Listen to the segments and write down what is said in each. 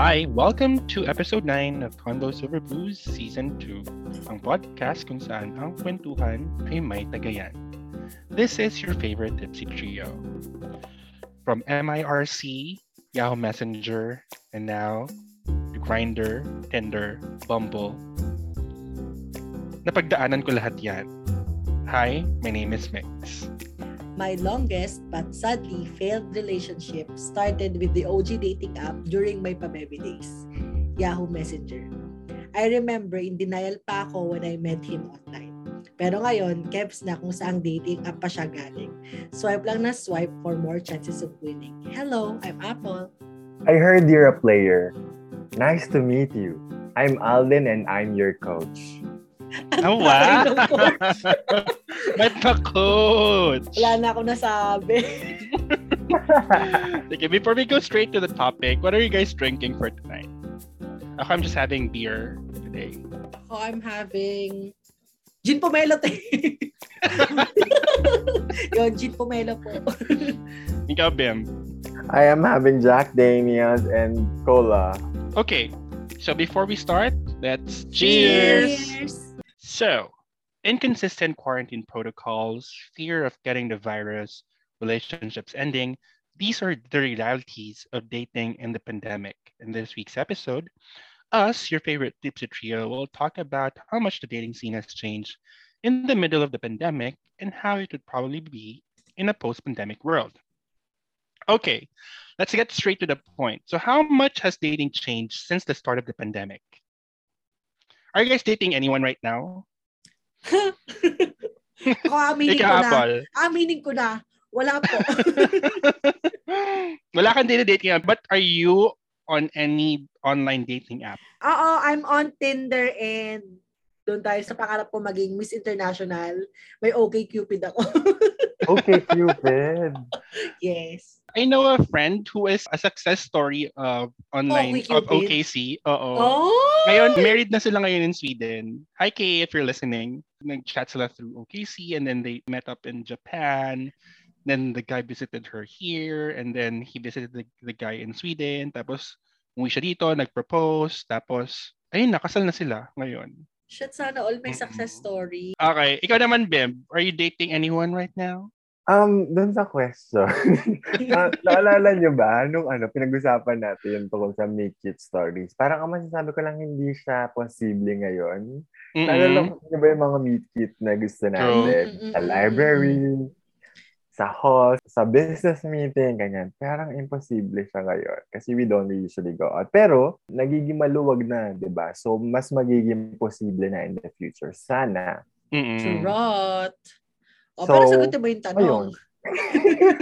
Hi, welcome to episode 9 of Condos Over Booze Season 2, ang podcast kung saan ang kwentuhan ay may tagayan. This is your favorite tipsy trio. From MIRC, Yahoo Messenger, and now Grinder, Tinder, Bumble. Napagdaanan ko lahat yan. Hi, my name is Mix. My longest but sadly failed relationship started with the OG dating app during my pabebe days, Yahoo Messenger. I remember in denial pa ako when I met him online. Pero ngayon, keps na kung saang dating app pa siya galing. Swipe lang na swipe for more chances of winning. Hello, I'm Apple. I heard you're a player. Nice to meet you. I'm Alden and I'm your coach. Oh, wow! Taray ng coach. Ba't pa coach? Wala na ako nasabi. Okay, before we go straight to the topic, what are you guys drinking for tonight? Ako, I'm just having beer today. Ako, I'm having gin pomelo. te. Yun, gin pomelo po. Ikaw, Bim. I am having Jack Daniels and cola. Okay, so before we start, let's Cheers! So, inconsistent quarantine protocols, fear of getting the virus, relationships ending, these are the realities of dating in the pandemic. In this week's episode, us, your favorite Tipsy Trio, will talk about how much the dating scene has changed in the middle of the pandemic and how it would probably be in a post pandemic world. Okay, let's get straight to the point. So, how much has dating changed since the start of the pandemic? Are you guys dating anyone right now? Ako, aminin ko Ikaw, na. Apple. Aminin ko na. Wala po. Wala kang dating app, but are you on any online dating app? Oo, I'm on Tinder and doon tayo sa pangarap ko maging Miss International. May okay Cupid ako. Okay, Cupid. yes. I know a friend who is a success story of online of OkCupid? OKC. Oo. Oh! Ngayon, married na sila ngayon in Sweden. Hi, Kay, if you're listening. Nag-chat sila through OKC and then they met up in Japan. Then the guy visited her here and then he visited the, the guy in Sweden. Tapos, umuwi siya dito, nag-propose. Tapos, ayun, nakasal na sila ngayon. Shit, sana all may success story. Okay, ikaw naman, Bim. Are you dating anyone right now? Um, dun sa question. Na- naalala nyo ba, nung ano, pinag-usapan natin yung tungkol sa Make It Stories, parang ang masasabi ko lang hindi siya posible ngayon. Naalala Mm-mm. ko ba yung mga meet cute na gusto natin? Mm, Sa library, sa hall, sa business meeting, ganyan. Parang imposible siya ngayon kasi we don't usually go out. Pero, nagiging maluwag na, di ba? So, mas magiging posible na in the future. Sana. Mm-mm. Charot. O, So, pero sagutin mo yung tanong. ayun.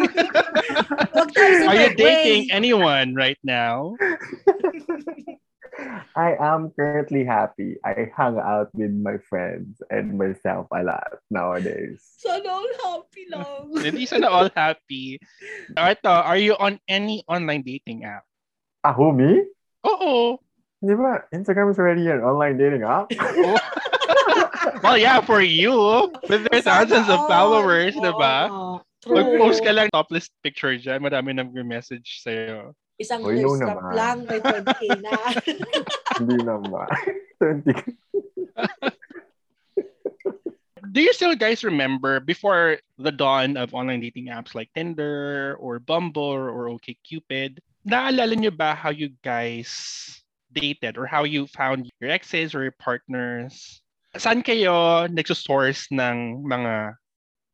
Huwag tayo sa Are you segue. dating anyone right now? I am currently happy. I hang out with my friends and myself a lot nowadays. Sana all happy lang. Hindi sana all happy. Ito, are you on any online dating app? Ah, who, me? Oo. Di ba? Instagram is already an online dating app. Well, yeah, for you. With their Sana thousands of followers, di Oo ba? nga. True. Mag-post ka lang topless picture dyan. Madami nang message sa'yo. Isang Oy, no thirst naman. lang, may 20k na. Hindi naman. 20. Do you still guys remember before the dawn of online dating apps like Tinder or Bumble or OkCupid, naalala nyo ba how you guys dated or how you found your exes or your partners? Saan kayo nagsosource ng mga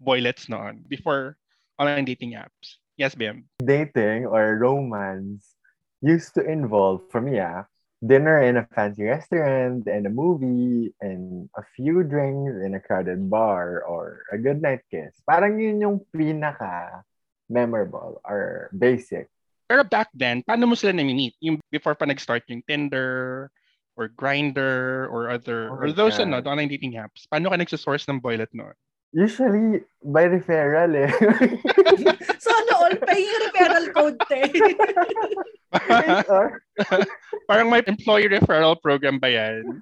boylets noon before online dating apps? Yes, Bim. Dating or romance used to involve, for me, ah, dinner in a fancy restaurant and a movie and a few drinks in a crowded bar or a good night kiss. Parang yun yung pinaka memorable or basic. Pero back then, paano mo sila nami-meet? Yung before pa nag-start yung Tinder or Grinder or other Oh or those God. ano, the online dating apps. Paano ka nagsosource ng boylet noon? Usually, by referral eh. Sana all, paying referral code, te. Parang may employee referral program ba yan?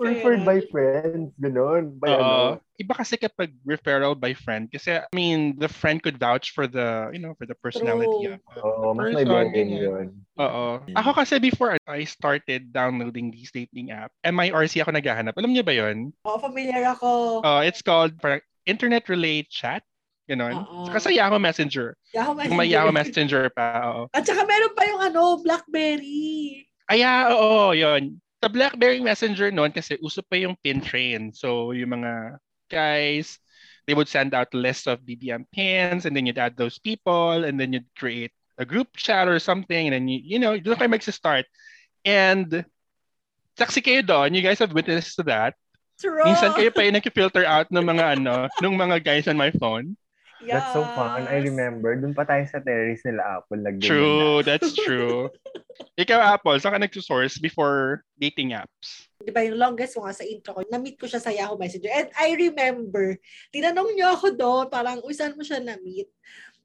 Referred by friends. Ganon. By ano. Oo. Iba kasi kapag referral by friend. Kasi, I mean, the friend could vouch for the, you know, for the personality True. of the Oo, mas may ganyan. yun. Oo. Ako kasi before I started downloading these dating app, MIRC ako naghahanap. Alam niyo ba yon? Oo, familiar ako. Uh, it's called parang Internet Relay Chat. Ganon. Oo. Kasi Yahoo Messenger. Yahoo Kung may Yahoo Messenger pa, oo. At saka meron pa yung ano, Blackberry. Ay, oo, yun. Sa BlackBerry Messenger noon kasi uso pa yung pin train. So, yung mga guys, they would send out a list of BBM pins and then you'd add those people and then you'd create a group chat or something and then you, you know, doon kayo mag-start. And saksi kayo doon, you guys have witnessed to that. True. Minsan kayo pa yung nag-filter out ng mga ano, ng mga guys on my phone. That's so fun. I Yes. remember. Doon pa tayo sa terrace nila Apple. Nag True, that's true. Ikaw, Apple, saan ka nagsusource before dating apps? Di ba yung longest ko nga sa intro ko, na-meet ko siya sa Yahoo Messenger. And I remember, tinanong niyo ako doon, parang, uy, saan mo siya na-meet?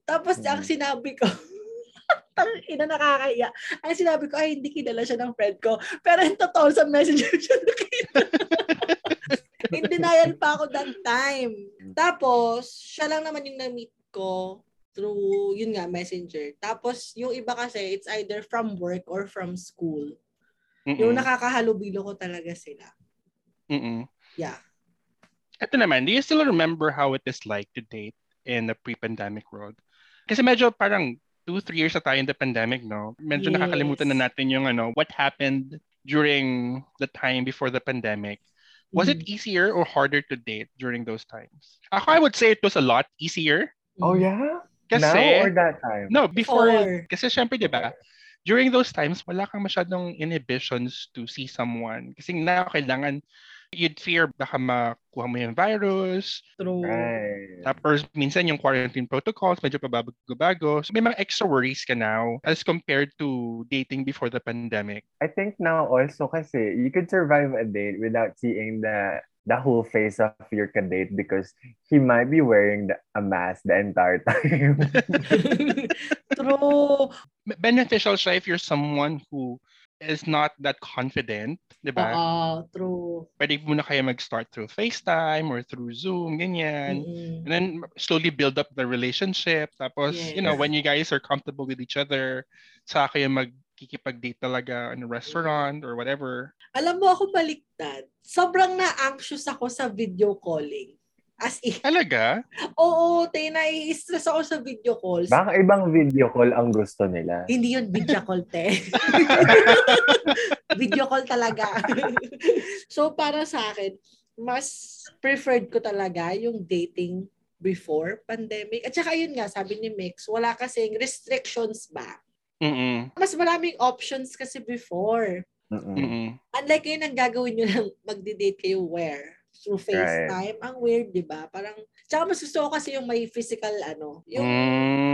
Tapos, Mm. ang sinabi ko, tang ina nakakaya. Ang sinabi ko, ay, hindi kilala siya ng friend ko. Pero yung totoo sa messenger siya nakita. In denial pa ako that time. Tapos, siya lang naman yung na-meet ko through, yun nga, messenger. Tapos, yung iba kasi, it's either from work or from school. Yung Mm-mm. nakakahalubilo ko talaga sila. Mm-mm. Yeah. Ito naman, do you still remember how it is like to date in the pre-pandemic world? Kasi medyo parang two, three years na tayo in the pandemic, no? Medyo Yes. nakakalimutan na natin yung ano, what happened during the time before the pandemic. Was it Mm-hmm. easier or harder to date during those times? Ako, I would say it was a lot easier. Oh, yeah? Kasi, Now or that time? no, before, Before. kasi syempre, di ba, during those times, wala kang masyadong inhibitions to see someone. Kasi na kailangan, you'd fear baka makuha mo yung virus. True. Right. Tapos minsan yung quarantine protocols, medyo pabago-bago. So may mga extra worries ka now as compared to dating before the pandemic. I think now also kasi you could survive a date without seeing the the whole face of your kadate because he might be wearing the, a mask the entire time. True. Beneficial siya if you're someone who is not that confident, di ba? Oo, true. Pwede muna kayo mag-start through FaceTime or through Zoom, ganyan. Mm-mm. And then slowly build up the relationship. Tapos, you know, Yes. when you guys are comfortable with each other, sa kayo magkikipag-date talaga in a restaurant or whatever. Alam mo ako baliktad. Sobrang na-anxious ako sa video calling. As in, Talaga? oo, te, nai-stress ako sa video calls. Baka ibang video call ang gusto nila. Hindi yun video call, te. video call talaga. so, para sa akin, mas preferred ko talaga yung dating before pandemic. At saka yun nga, sabi ni Mix, wala kasing restrictions ba? Mm-mm. Mas maraming options kasi before. Mm-mm. Unlike ngayon, ang gagawin nyo lang magdi-date kayo where? Through FaceTime. Ang weird, di ba? Parang, tsaka mas gusto ko kasi yung may physical, ano, yung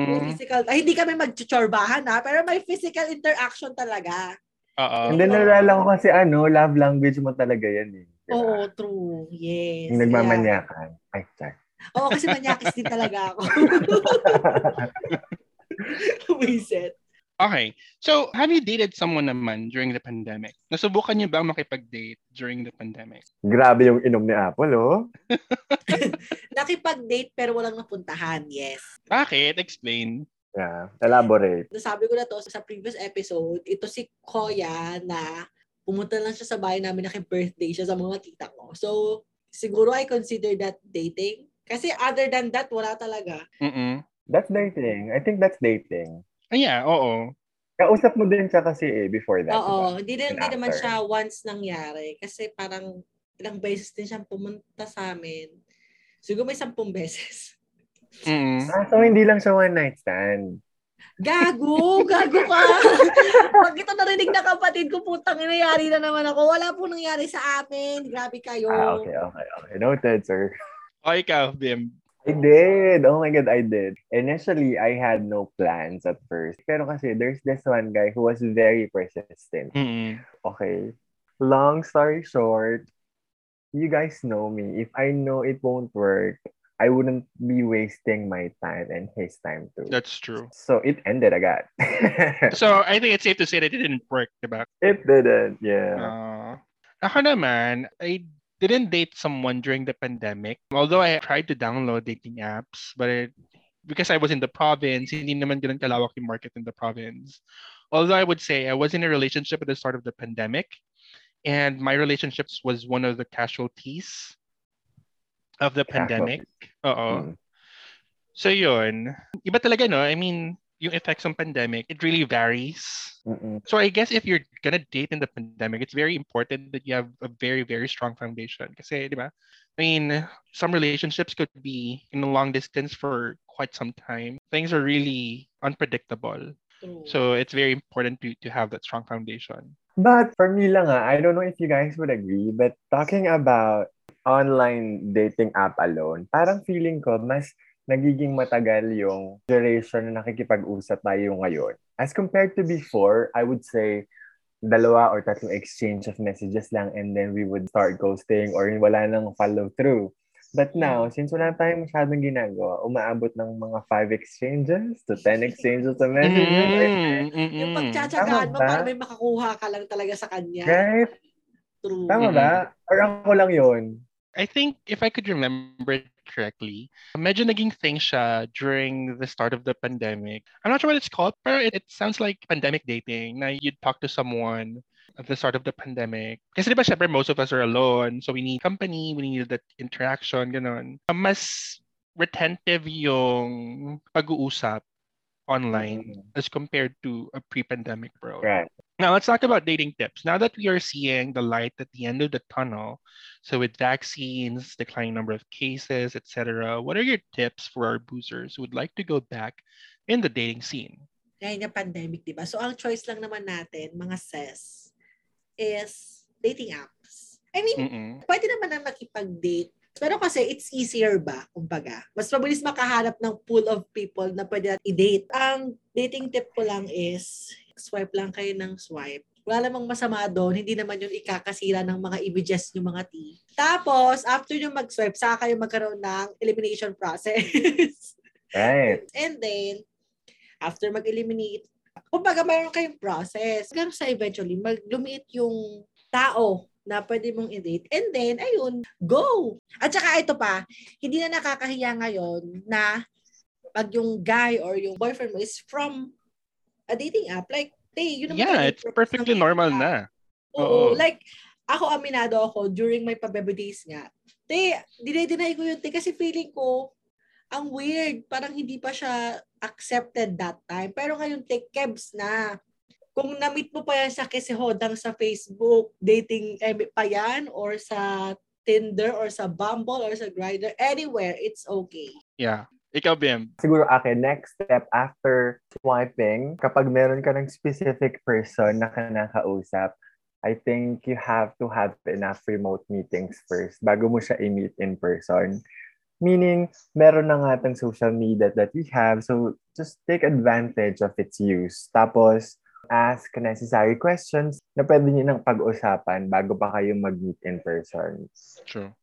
may Mm. physical, ay, hindi kami magchuchorbahan ha, pero may physical interaction talaga. Oo. And then nalala ko kasi ano, love language mo talaga yan eh. Diba? Oo, true. Yes. Yung nagmamanyakan. Ay, char. Kaya- Oo, kasi manyakis din talaga ako. Wiset. Okay. So, have you dated someone naman during the pandemic? Nasubukan niyo ba makipag-date during the pandemic? Grabe yung inom ni Apple, oh. Nakipag-date pero walang napuntahan. Yes. Bakit? Explain. Yeah. Elaborate. Nasabi ko na to sa previous episode, ito si Koya na pumunta lang siya sa bahay namin, naki-birthday siya sa mga tita ko. So, siguro I consider that dating. Kasi other than that, wala talaga. Mm-mm. That's dating. I think that's dating. Ah, yeah, oo. Kausap mo din siya kasi eh, before that. Oo, diba? hindi, din, And hindi naman after. siya once nangyari. Kasi parang ilang beses din siyang pumunta sa amin. Siguro may sampung beses. Ah, so hindi lang siya one night stand. Gago! Gago ka! Pag ito narinig na kapatid ko, putang inayari na naman ako. Wala po nangyari sa amin. Grabe kayo. Ah, okay, okay, okay. Noted, sir. O, ikaw, Bim. I did. Oh my God, I did. Initially, I had no plans at first. Pero kasi there's this one guy who was very persistent. Mm-mm. Okay. Long story short, you guys know me. If I know it won't work, I wouldn't be wasting my time and his time too. That's true. So it ended agad. So I think it's safe to say that it didn't work, diba? it didn't, yeah. Uh, ako naman, I didn't date someone during the pandemic. Although I tried to download dating apps, but it, because I was in the province, hindi naman ganun kalawak yung market in the province. Although I would say I was in a relationship at the start of the pandemic, and my relationships was one of the casualties of the pandemic. Oo. Mm. So yun, iba talaga no? I mean, yung effects ng pandemic, it really varies. Mm-mm. So I guess if you're gonna date in the pandemic, it's very important that you have a very, very strong foundation. Kasi, di ba? I mean, some relationships could be in a long distance for quite some time. Things are really unpredictable. True. So it's very important to, to have that strong foundation. But for me lang ah, I don't know if you guys would agree, but talking about online dating app alone, parang feeling ko mas nagiging matagal yung duration na nakikipag-usap tayo ngayon. As compared to before, I would say dalawa or tatlong exchange of messages lang and then we would start ghosting or wala nang follow through. But now, since wala tayong masyadong ginagawa, umaabot ng mga five exchanges to 10 exchanges of messages. Mm, mm, Yung mm. pagtsatsagaan mo para may makakuha ka lang talaga sa kanya. Right? True. Tama Mm. ba? Or ako lang yun? I think if I could remember it correctly, medyo naging thing siya during the start of the pandemic. I'm not sure what it's called, but it, it sounds like pandemic dating. Na you'd talk to someone at the start of the pandemic. Kasi di ba syempre most of us are alone, so we need company, we need that interaction, ganun. Mas retentive yung pag-uusap online Mm. as compared to a pre-pandemic world. Right. Now let's talk about dating tips. Now that we are seeing the light at the end of the tunnel, so with vaccines, declining number of cases, etc., what are your tips for our boozers who would like to go back in the dating scene? Ngayon yung pandemic, di ba? So, ang choice lang naman natin, mga ses, is dating apps. I mean, Mm-mm. pwede naman na makipag-date. Pero kasi it's easier ba, kumbaga. Mas mabilis makahanap ng pool of people na pwede natin i-date. Ang dating tip ko lang is, swipe lang kayo ng swipe. Wala namang masama doon, hindi naman yun ikakasira ng mga images yung mga T. Tapos, after nyo mag-swipe, saka kayo magkaroon ng elimination process. Right. And then, after mag-eliminate, kumbaga mayroon kayong process. Hanggang sa eventually, mag-lumiit yung tao na pwede mong i-date. And then, ayun, go! At saka ito pa, hindi na nakakahiya ngayon na pag yung guy or yung boyfriend mo is from a dating app, like, hey, yun naman Yeah, it's perfectly normal dating na. app. Oo, Oo. like, ako aminado ako during my pabebe days nga. Te, dinay-deny ko yun, te, kasi feeling ko, ang weird. Parang hindi pa siya accepted that time. Pero ngayon, te, kebs na. Kung na-meet mo pa yan sa Kesihodang sa Facebook, dating eh, pa yan, or sa Tinder, or sa Bumble, or sa Grindr, anywhere, it's okay. Yeah. Ikaw, Bim. Siguro akin, next step after swiping, kapag meron ka ng specific person na kinakausap, I think you have to have enough remote meetings first bago mo siya i-meet in person. Meaning, meron na nga tang social media that we have, so just take advantage of its use. Tapos, ask necessary questions na pwede niyo nang pag-usapan bago pa kayo mag-meet in person. True.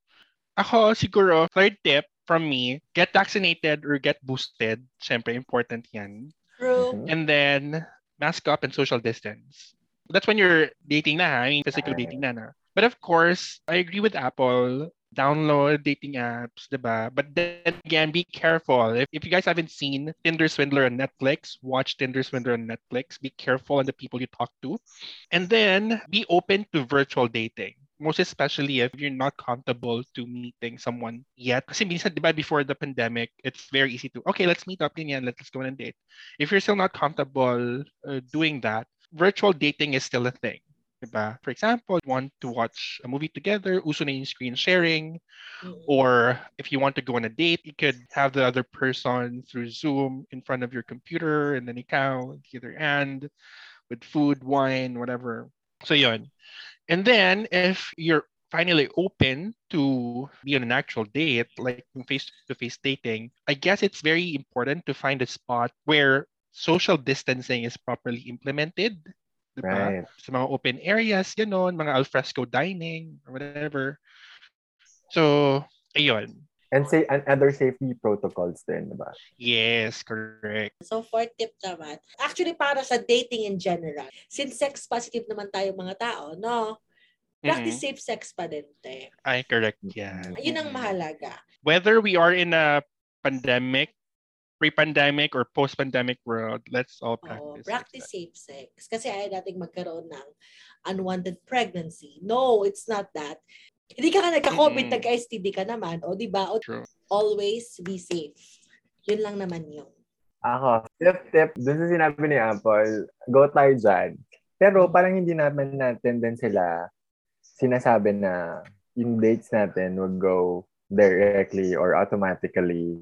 Ako, siguro, third tip from me, get vaccinated or get boosted. Siyempre, important yan. True. Mhm. And then, mask up and social distance. That's when you're dating na, ha? I mean, physical Right. dating na, na. But of course, I agree with Apple. Download dating apps, diba? But then again, be careful. If, if you guys haven't seen Tinder Swindler on Netflix, watch Tinder Swindler on Netflix. Be careful on the people you talk to. And then, be open to virtual dating. Most especially if you're not comfortable to meeting someone yet. Kasi minsan, di ba, before the pandemic, it's very easy to, okay, let's meet up, ganyan, let's go on a date. If you're still not comfortable uh, doing that, virtual dating is still a thing. Diba? For example, you want to watch a movie together, uso na yung screen sharing, Mm. or if you want to go on a date, you could have the other person through Zoom in front of your computer, and then ikaw, the other end, with food, wine, whatever. So yun. And then, if you're finally open to be on an actual date, like face-to-face dating, I guess it's very important to find a spot where social distancing is properly implemented. Diba? Right. Sa mga open areas, ganon, mga alfresco dining, or whatever. So, ayun. And say and other safety protocols din, diba? Yes, correct. So, fourth tip naman, actually para sa dating in general, since sex positive naman tayo mga tao, no? Practice safe sex pa din, te. Ay, correct yan. Yun ang mahalaga. Whether we are in a pandemic, pre-pandemic, or post-pandemic world, let's all practice. practice safe sex. Kasi ayaw nating magkaroon ng unwanted pregnancy. No, it's not that. Hindi ka nga nagka-COVID, Mm-mm. nagka-STD ka naman. O, di ba? Always be safe. Yun lang naman yun. Ako, tip tip, dun sa sinabi ni Apple, go tayo dyan. Pero parang hindi naman natin din sila sinasabi na yung dates natin would go directly or automatically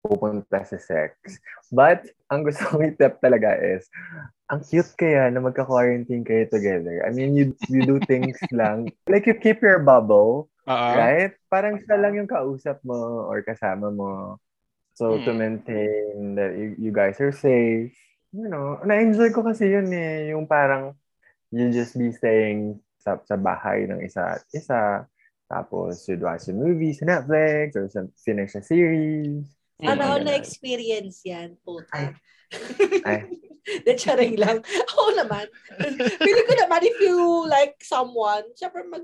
pupunta sa sex. But, ang gusto kong i-tip talaga is, ang cute kaya na magka-quarantine kayo together. I mean, you, you do things lang. Like, you keep your bubble, Oo. right? Parang siya lang yung kausap mo or kasama mo. So, to Mm. maintain that you, you guys are safe. You know, na-enjoy ko kasi yun eh. Yung parang, you just be staying sa, sa bahay ng isa at isa. Tapos, you'd watch a movie sa Netflix or some, finish a series. Ano, na-experience yan, puta. Ay. De, charing lang. Oo naman. Feeling ko naman, if you like someone, syempre mag,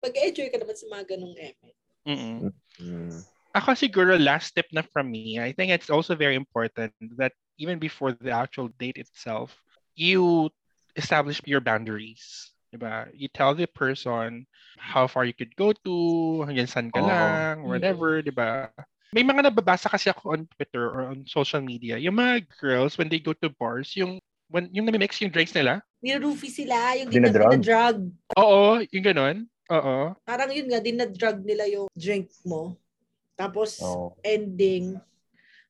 mag-enjoy ka naman sa mga ganong eme. Mm-mm. Mm. Ako siguro last tip na from me, I think it's also very important that even before the actual date itself, you establish your boundaries. Diba? You tell the person how far you could go to, hanggang saan ka Oo. lang, whatever, diba? May mga nababasa kasi ako on Twitter or on social media, yung mga girls, when they go to bars, yung when yung namimix yung drinks nila, Nirufi sila, yung Dinadrug? dinadrug. oo, yung ganun, oo, Parang yun nga, dinadrug nila yung drink mo. Tapos, Oh. ending,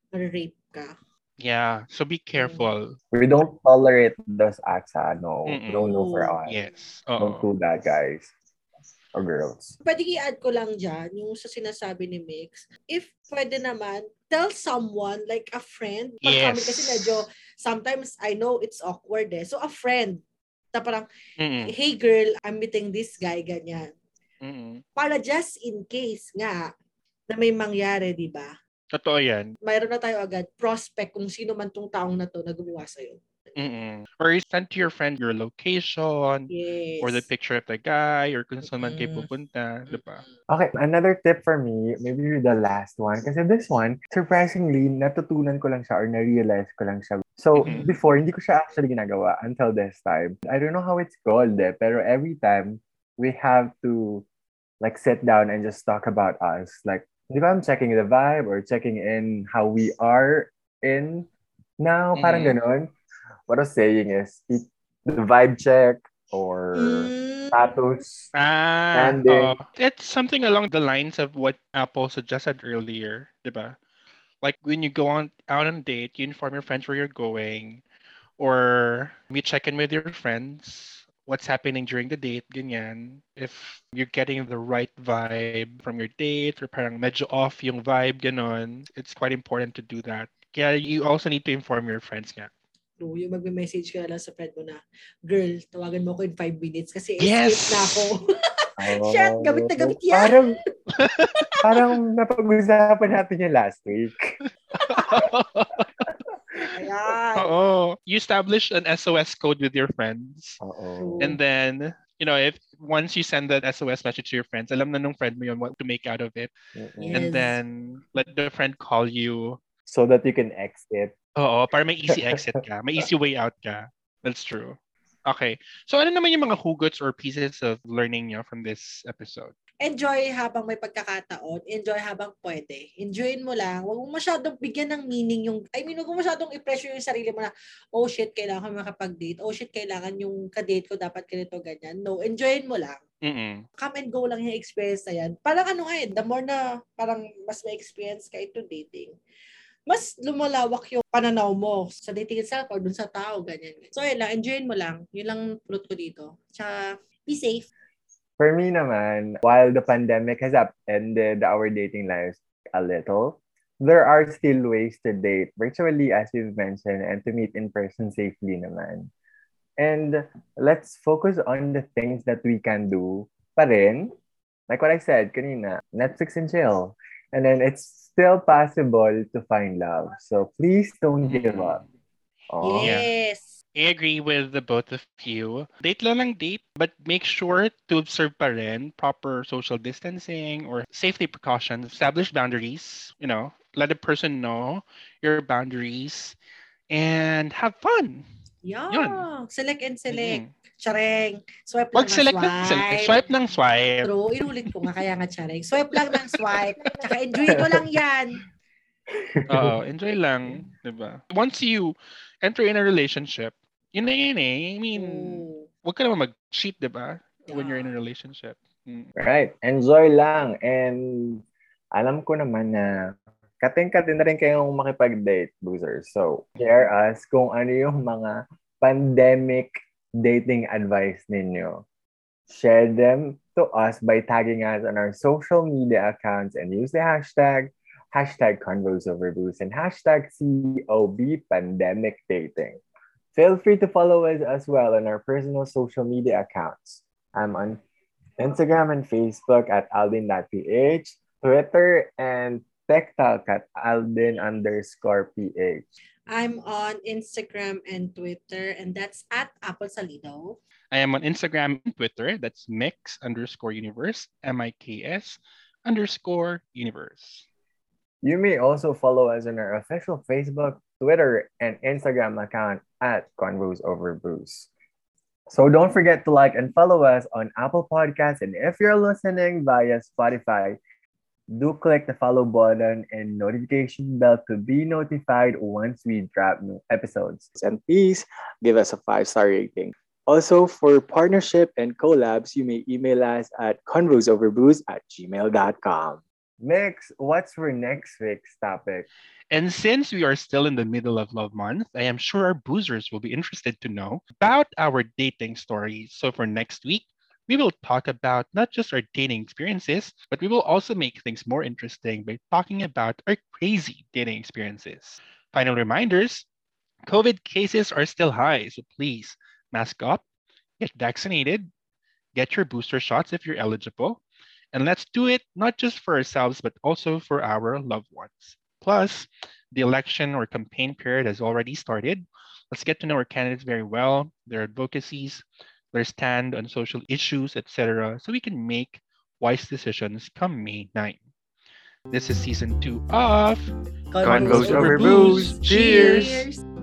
rape ka. yeah, so be careful. We don't tolerate those acts, ah. No. Mm-mm. No, no for us. Yes, Don't oo. do that, guys. Or girls. Pwede i-add ko lang dyan, yung sa sinasabi ni Mix. If pwede naman, tell someone, like a friend. Pag kami Yes. kasi medyo, sometimes I know it's awkward eh. So a friend, na parang, Mm-mm. hey girl, I'm meeting this guy, ganyan. Mm-mm. Para just in case nga, na may mangyari, di ba? Totoo yan. Mayroon na tayo agad prospect kung sino man tong taong na to na gumawa sa'yo. Mm-mm. Or you send to your friend your location Yes. or the picture of the guy or kung saan man kayo Mm. pupunta, di ba? Okay, another tip for me, maybe the last one. Kasi this one, surprisingly, natutunan ko lang siya or na-realize ko lang siya. So, Mhm. before, hindi ko siya actually ginagawa until this time. I don't know how it's called eh, pero every time, we have to like sit down and just talk about us. Like, di ba I'm checking the vibe or checking in how we are in now, parang Mhm. ganun. What I was saying is, it- the vibe check or Mm. Ah, status. And then- oo. it's something along the lines of what Apple suggested earlier, di ba? Like when you go on out on a date, you inform your friends where you're going, or you check in with your friends, what's happening during the date, ganyan. If you're getting the right vibe from your date, or parang medyo off yung vibe, ganon, it's quite important to do that. Yeah, you also need to inform your friends nga. No, yung magme-message ka na lang sa friend mo na, girl, tawagan mo ako in 5 minutes kasi Yes! na ako. Oh, Shit, gamit na gamit yan. Parang, parang napag-usapan natin yung last week. Ayan. Oo. You establish an SOS code with your friends. Oo. And then, you know, if once you send that SOS message to your friends, alam na nung friend mo yun what to make out of it. Yes. And then let the friend call you. So that you can exit. Oo, para may easy exit ka. May easy way out ka. That's true. Okay. So ano naman yung mga hugots or pieces of learning nyo from this episode? Enjoy habang may pagkakataon. Enjoy habang pwede. Enjoyin mo lang. Huwag mo masyadong bigyan ng meaning yung, I mean, huwag mo masyadong i-pressure yung sarili mo na, oh shit, kailangan ko makapag-date. Oh shit, kailangan yung ka-date ko dapat ganito, ganyan. No, enjoyin mo lang. Mm-mm. Come and go lang yung experience na yan. Parang ano nga eh, the more na parang mas may experience ka into dating, mas lumalawak yung pananaw mo sa dating itself or dun sa tao, ganyan. So, yun lang, enjoyin mo lang. Yun lang pulot ko dito. Tsaka, be safe. For me naman, while the pandemic has upended our dating lives a little, there are still ways to date virtually, as you've mentioned, and to meet in person safely naman. And let's focus on the things that we can do pa rin. Like what I said kanina, Netflix and chill. And then it's still possible to find love. So please don't give mm-hmm. up. Oh, Yes. I agree with the both of you. Date lang lang date, but make sure to observe pa rin proper social distancing or safety precautions. Establish boundaries, you know, let the person know your boundaries and have fun. Yeah. Select and select. Mhm. Chareng. Swipe lang Wag ng select swipe. ng select. Swipe ng swipe. True. Inulit ko nga, kaya nga chareng. Swipe lang ng swipe. Tsaka enjoy mo lang yan. Oo, enjoy lang, 'di ba? Once you enter in a relationship, yun na yun eh. I mean, Oh. wag ka naman mag-cheat, 'di ba? When you're in a relationship. Mm. Right. Enjoy lang. And alam ko naman na kating-kating na rin kayong makipag-date, boozers. So, share us kung ano yung mga pandemic dating advice ninyo. Share them to us by tagging us on our social media accounts and use the hashtag hashtag convos over booze and hashtag COB pandemic dating. Feel free to follow us as well on our personal social media accounts. I'm on Instagram and Facebook at aldin.ph, Twitter and TikTok at aldin underscore ph. I'm on Instagram and Twitter, and that's at Apple Salido. I am on Instagram and Twitter. That's mix underscore universe, M-I-K-S underscore universe. You may also follow us on our official Facebook, Twitter, and Instagram account at Convos Over Booze. So don't forget to like and follow us on Apple Podcasts. And if you're listening via Spotify, do click the follow button and notification bell to be notified once we drop new episodes. And please give us a five star rating. Also, for partnership and collabs, you may email us at convosoverbooze at gmail.com. Mix, what's for next week's topic? And since we are still in the middle of Love Month, I am sure our boozers will be interested to know about our dating stories. So for next week, we will talk about not just our dating experiences, but we will also make things more interesting by talking about our crazy dating experiences. Final reminders COVID cases are still high, so please mask up, get vaccinated, get your booster shots if you're eligible, and let's do it not just for ourselves, but also for our loved ones. Plus, the election or campaign period has already started. Let's get to know our candidates very well, their advocacies, their stand on social issues, etc., so we can make wise decisions come May 9. This is season two of Convos Over Booze. Cheers. Cheers.